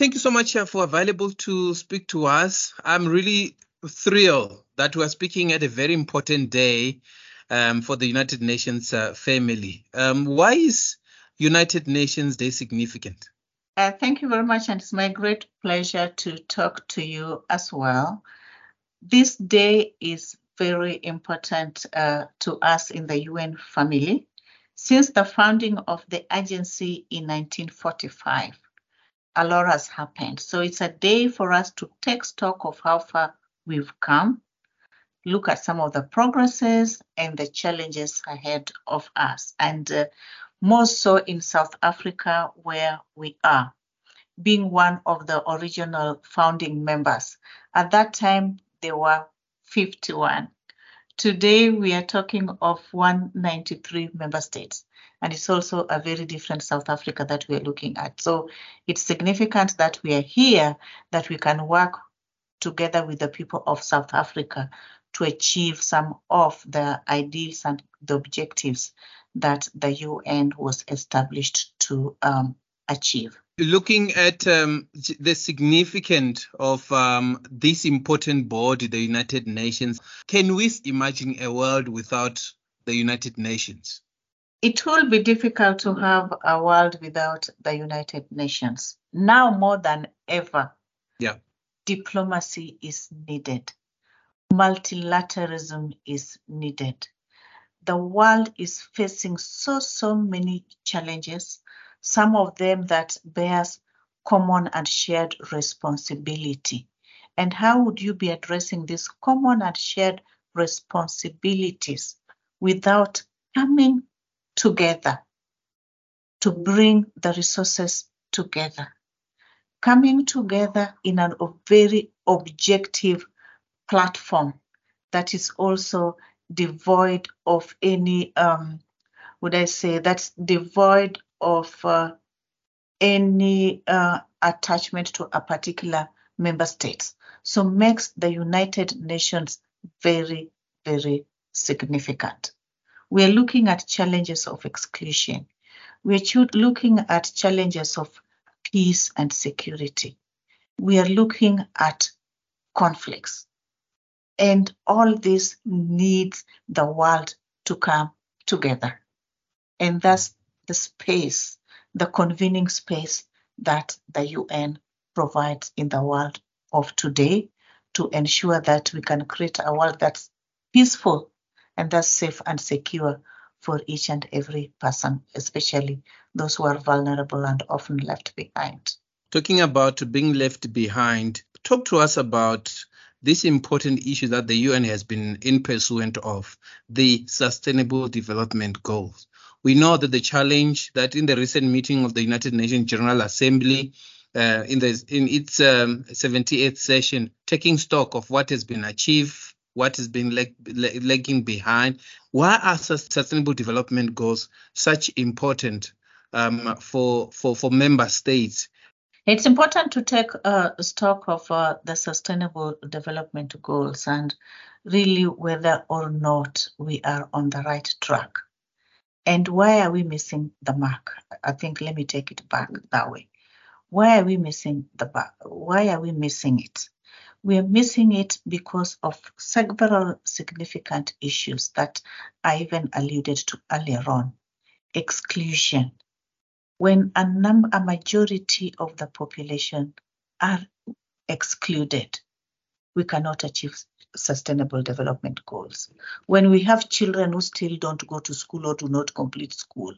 Thank you so much uh, for available to speak to us. I'm really thrilled that we're speaking at a very important day um, for the United Nations uh, family. Um, why is United Nations Day significant? Uh, thank you very much, and it's my great pleasure to talk to you as well. This day is very important uh, to us in the UN family. Since the founding of the agency in 1945, a lot has happened. So it's a day for us to take stock of how far we've come, look at some of the progresses and the challenges ahead of us, and uh, more so in South Africa, where we are, being one of the original founding members. At that time, there were 51. Today, we are talking of 193 member states, and it's also a very different South Africa that we are looking at. So it's significant that we are here, that we can work together with the people of South Africa to achieve some of the ideals and the objectives that the UN was established to um, achieve. Looking at um, the significance of um, this important body, the United Nations, can we imagine a world without the United Nations? It will be difficult to have a world without the United Nations. Now more than ever, yeah. diplomacy is needed multilateralism is needed. The world is facing so, so many challenges, some of them that bears common and shared responsibility. And how would you be addressing these common and shared responsibilities without coming together to bring the resources together? Coming together in a very objective platform that is also devoid of any, um, would I say, that's devoid of uh, any uh, attachment to a particular member state. So makes the United Nations very, very significant. We are looking at challenges of exclusion. We are looking at challenges of peace and security. We are looking at conflicts. And all this needs the world to come together. And that's the space, the convening space that the UN provides in the world of today to ensure that we can create a world that's peaceful and that's safe and secure for each and every person, especially those who are vulnerable and often left behind. Talking about being left behind, talk to us about this important issue that the UN has been in pursuit of, the Sustainable Development Goals. We know that the challenge that in the recent meeting of the United Nations General Assembly, uh, in, the, in its um, 78th session, taking stock of what has been achieved, what has been lagging behind. Why are sustainable development goals such important um, for, for, for member states it's important to take uh, stock of uh, the sustainable development goals and really whether or not we are on the right track. And why are we missing the mark? I think let me take it back that way. Why are we missing the mark? Why are we missing it? We are missing it because of several significant issues that I even alluded to earlier on. Exclusion, when a number, a majority of the population are excluded, we cannot achieve sustainable development goals. When we have children who still don't go to school or do not complete school,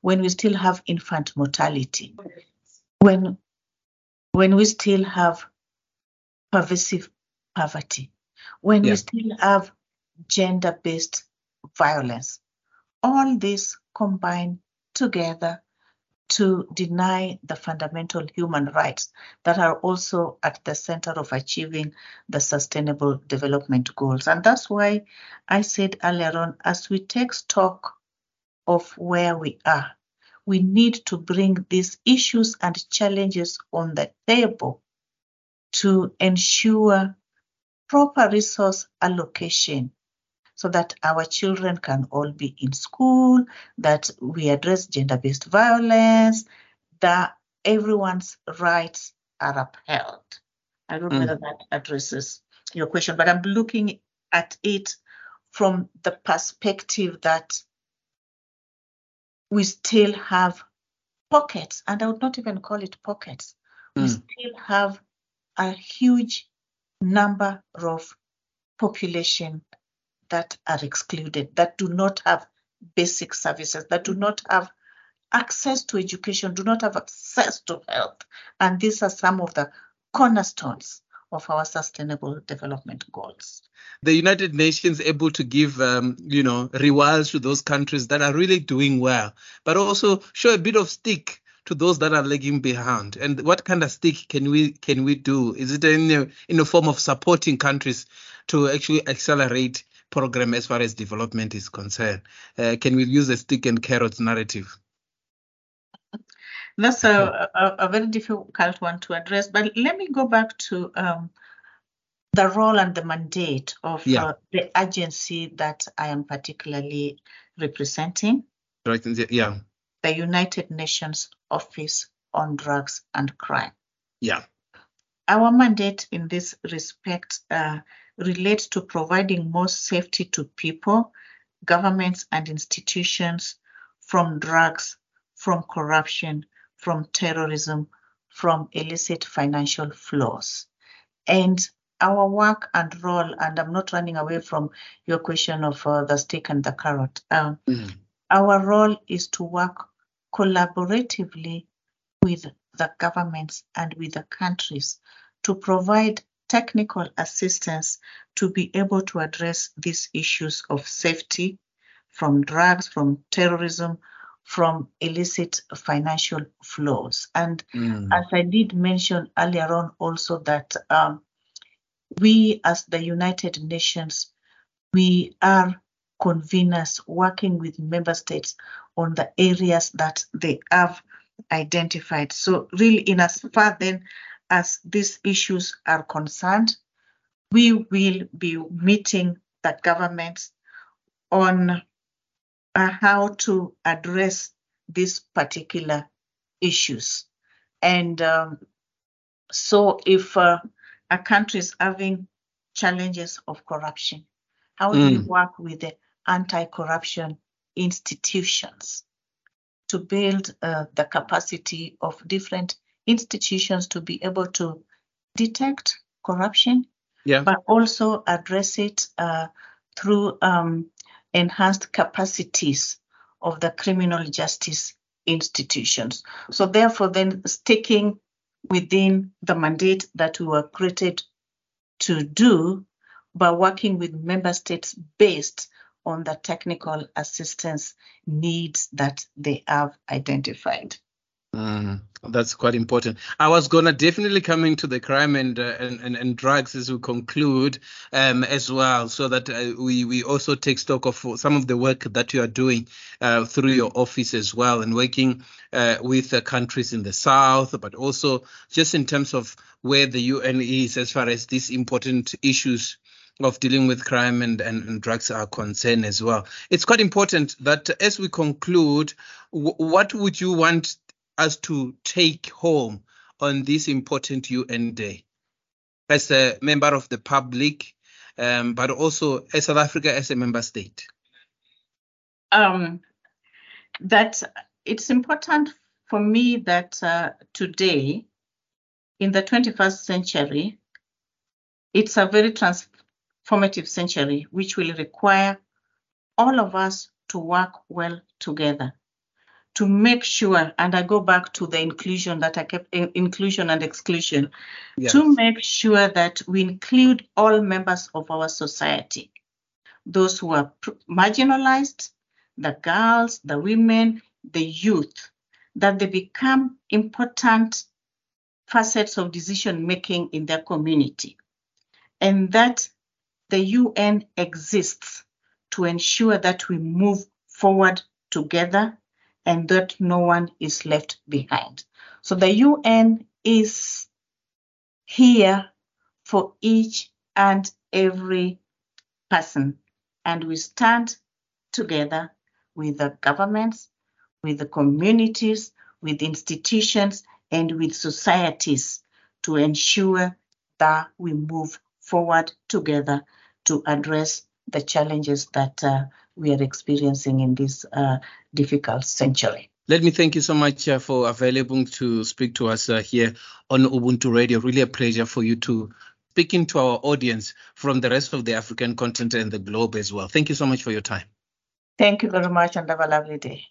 when we still have infant mortality, when when we still have pervasive poverty, when yeah. we still have gender-based violence, all these combine together to deny the fundamental human rights that are also at the center of achieving the sustainable development goals. And that's why I said earlier on, as we take stock of where we are, we need to bring these issues and challenges on the table to ensure proper resource allocation so that our children can all be in school, that we address gender based violence, that everyone's rights are upheld. I don't know mm. whether that addresses your question, but I'm looking at it from the perspective that we still have pockets, and I would not even call it pockets. Mm. We still have a huge number of population that are excluded, that do not have basic services, that do not have access to education, do not have access to health. And these are some of the cornerstones of our sustainable development goals. The United Nations able to give, um, you know, rewards to those countries that are really doing well, but also show a bit of stick to those that are lagging behind. And what kind of stick can we can we do? Is it in a, in a form of supporting countries to actually accelerate program as far as development is concerned? Uh, can we use a stick and carrots narrative? That's a, a, a, very difficult one to address, but let me go back to um, the role and the mandate of yeah. uh, the agency that I am particularly representing. Right. Yeah. The United Nations Office on Drugs and Crime. Yeah. Our mandate in this respect uh, relates to providing more safety to people, governments, and institutions from drugs, from corruption, from terrorism, from illicit financial flows. And our work and role, and I'm not running away from your question of uh, the stick and the carrot. Um, mm. Our role is to work collaboratively with the governments and with the countries to provide technical assistance to be able to address these issues of safety from drugs, from terrorism, from illicit financial flows. And mm. as I did mention earlier on, also that um, we, as the United Nations, we are conveners working with member states on the areas that they have identified. So, really, in as far then as these issues are concerned, we will be meeting the governments on uh, how to address these particular issues. And um, so, if uh, a country is having challenges of corruption, how mm. do we work with the anti corruption institutions to build uh, the capacity of different institutions to be able to detect corruption, yeah. but also address it uh, through um, enhanced capacities of the criminal justice institutions. So, therefore, then sticking within the mandate that we were created to do by working with member states based on the technical assistance needs that they have identified. Mm, that's quite important. I was gonna definitely come into the crime and uh, and, and, and drugs as we conclude um, as well, so that uh, we we also take stock of some of the work that you are doing uh, through your office as well, and working uh, with countries in the south, but also just in terms of where the UN is as far as these important issues of dealing with crime and, and, and, drugs are concerned as well. It's quite important that as we conclude, w- what would you want us to take home on this important UN Day as a member of the public, um, but also as South Africa as a member state? Um, that it's important for me that uh, today, in the 21st century, it's a very transformative century which will require all of us to work well together to make sure, and I go back to the inclusion that I kept inclusion and exclusion, yes. to make sure that we include all members of our society, those who are marginalized, the girls, the women, the youth, that they become important facets of decision making in their community, and that the UN exists to ensure that we move forward together and that no one is left behind. So the UN is here for each and every person, and we stand together with the governments, with the communities, with institutions, and with societies to ensure that we move forward together to address the challenges that uh, we are experiencing in this uh, difficult century. Let me thank you so much uh, for available to speak to us uh, here on Ubuntu Radio. Really a pleasure for you to speaking to our audience from the rest of the African continent and the globe as well. Thank you so much for your time. Thank you very much and have a lovely day.